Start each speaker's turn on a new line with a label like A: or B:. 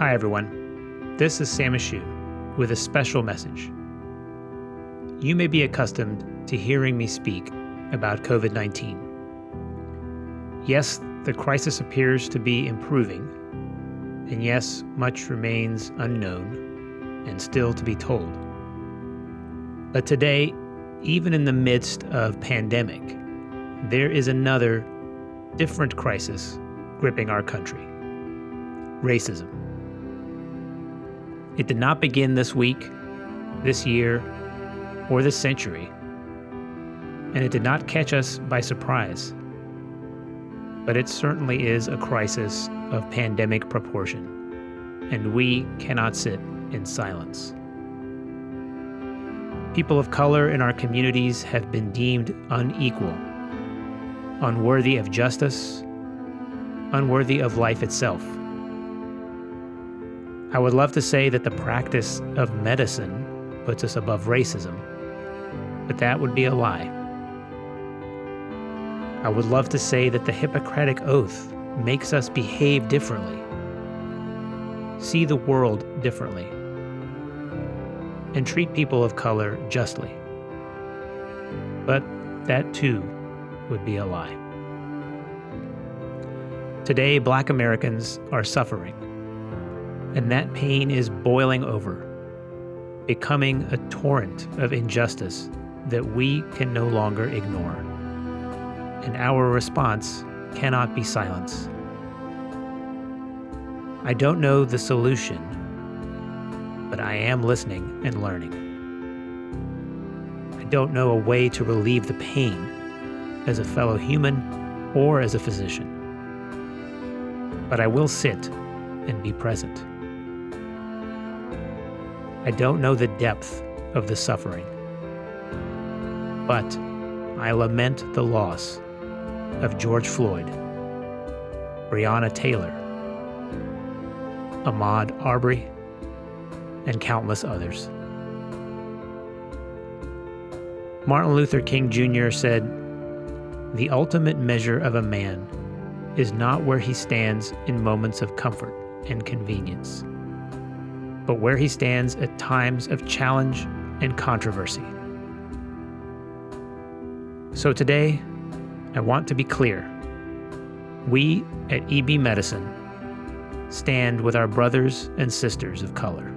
A: Hi, everyone. This is Sam Ashoo with a special message. You may be accustomed to hearing me speak about COVID 19. Yes, the crisis appears to be improving, and yes, much remains unknown and still to be told. But today, even in the midst of pandemic, there is another different crisis gripping our country racism. It did not begin this week, this year, or this century, and it did not catch us by surprise. But it certainly is a crisis of pandemic proportion, and we cannot sit in silence. People of color in our communities have been deemed unequal, unworthy of justice, unworthy of life itself. I would love to say that the practice of medicine puts us above racism, but that would be a lie. I would love to say that the Hippocratic Oath makes us behave differently, see the world differently, and treat people of color justly. But that too would be a lie. Today, black Americans are suffering and that pain is boiling over, becoming a torrent of injustice that we can no longer ignore. And our response cannot be silence. I don't know the solution, but I am listening and learning. I don't know a way to relieve the pain as a fellow human or as a physician, but I will sit and be present. I don't know the depth of the suffering. But I lament the loss of George Floyd, Breonna Taylor, Ahmaud Arbery, and countless others. Martin Luther King Jr. said, The ultimate measure of a man is not where he stands in moments of comfort and convenience but where he stands at times of challenge and controversy. So today, I want to be clear. We at EB Medicine stand with our brothers and sisters of color.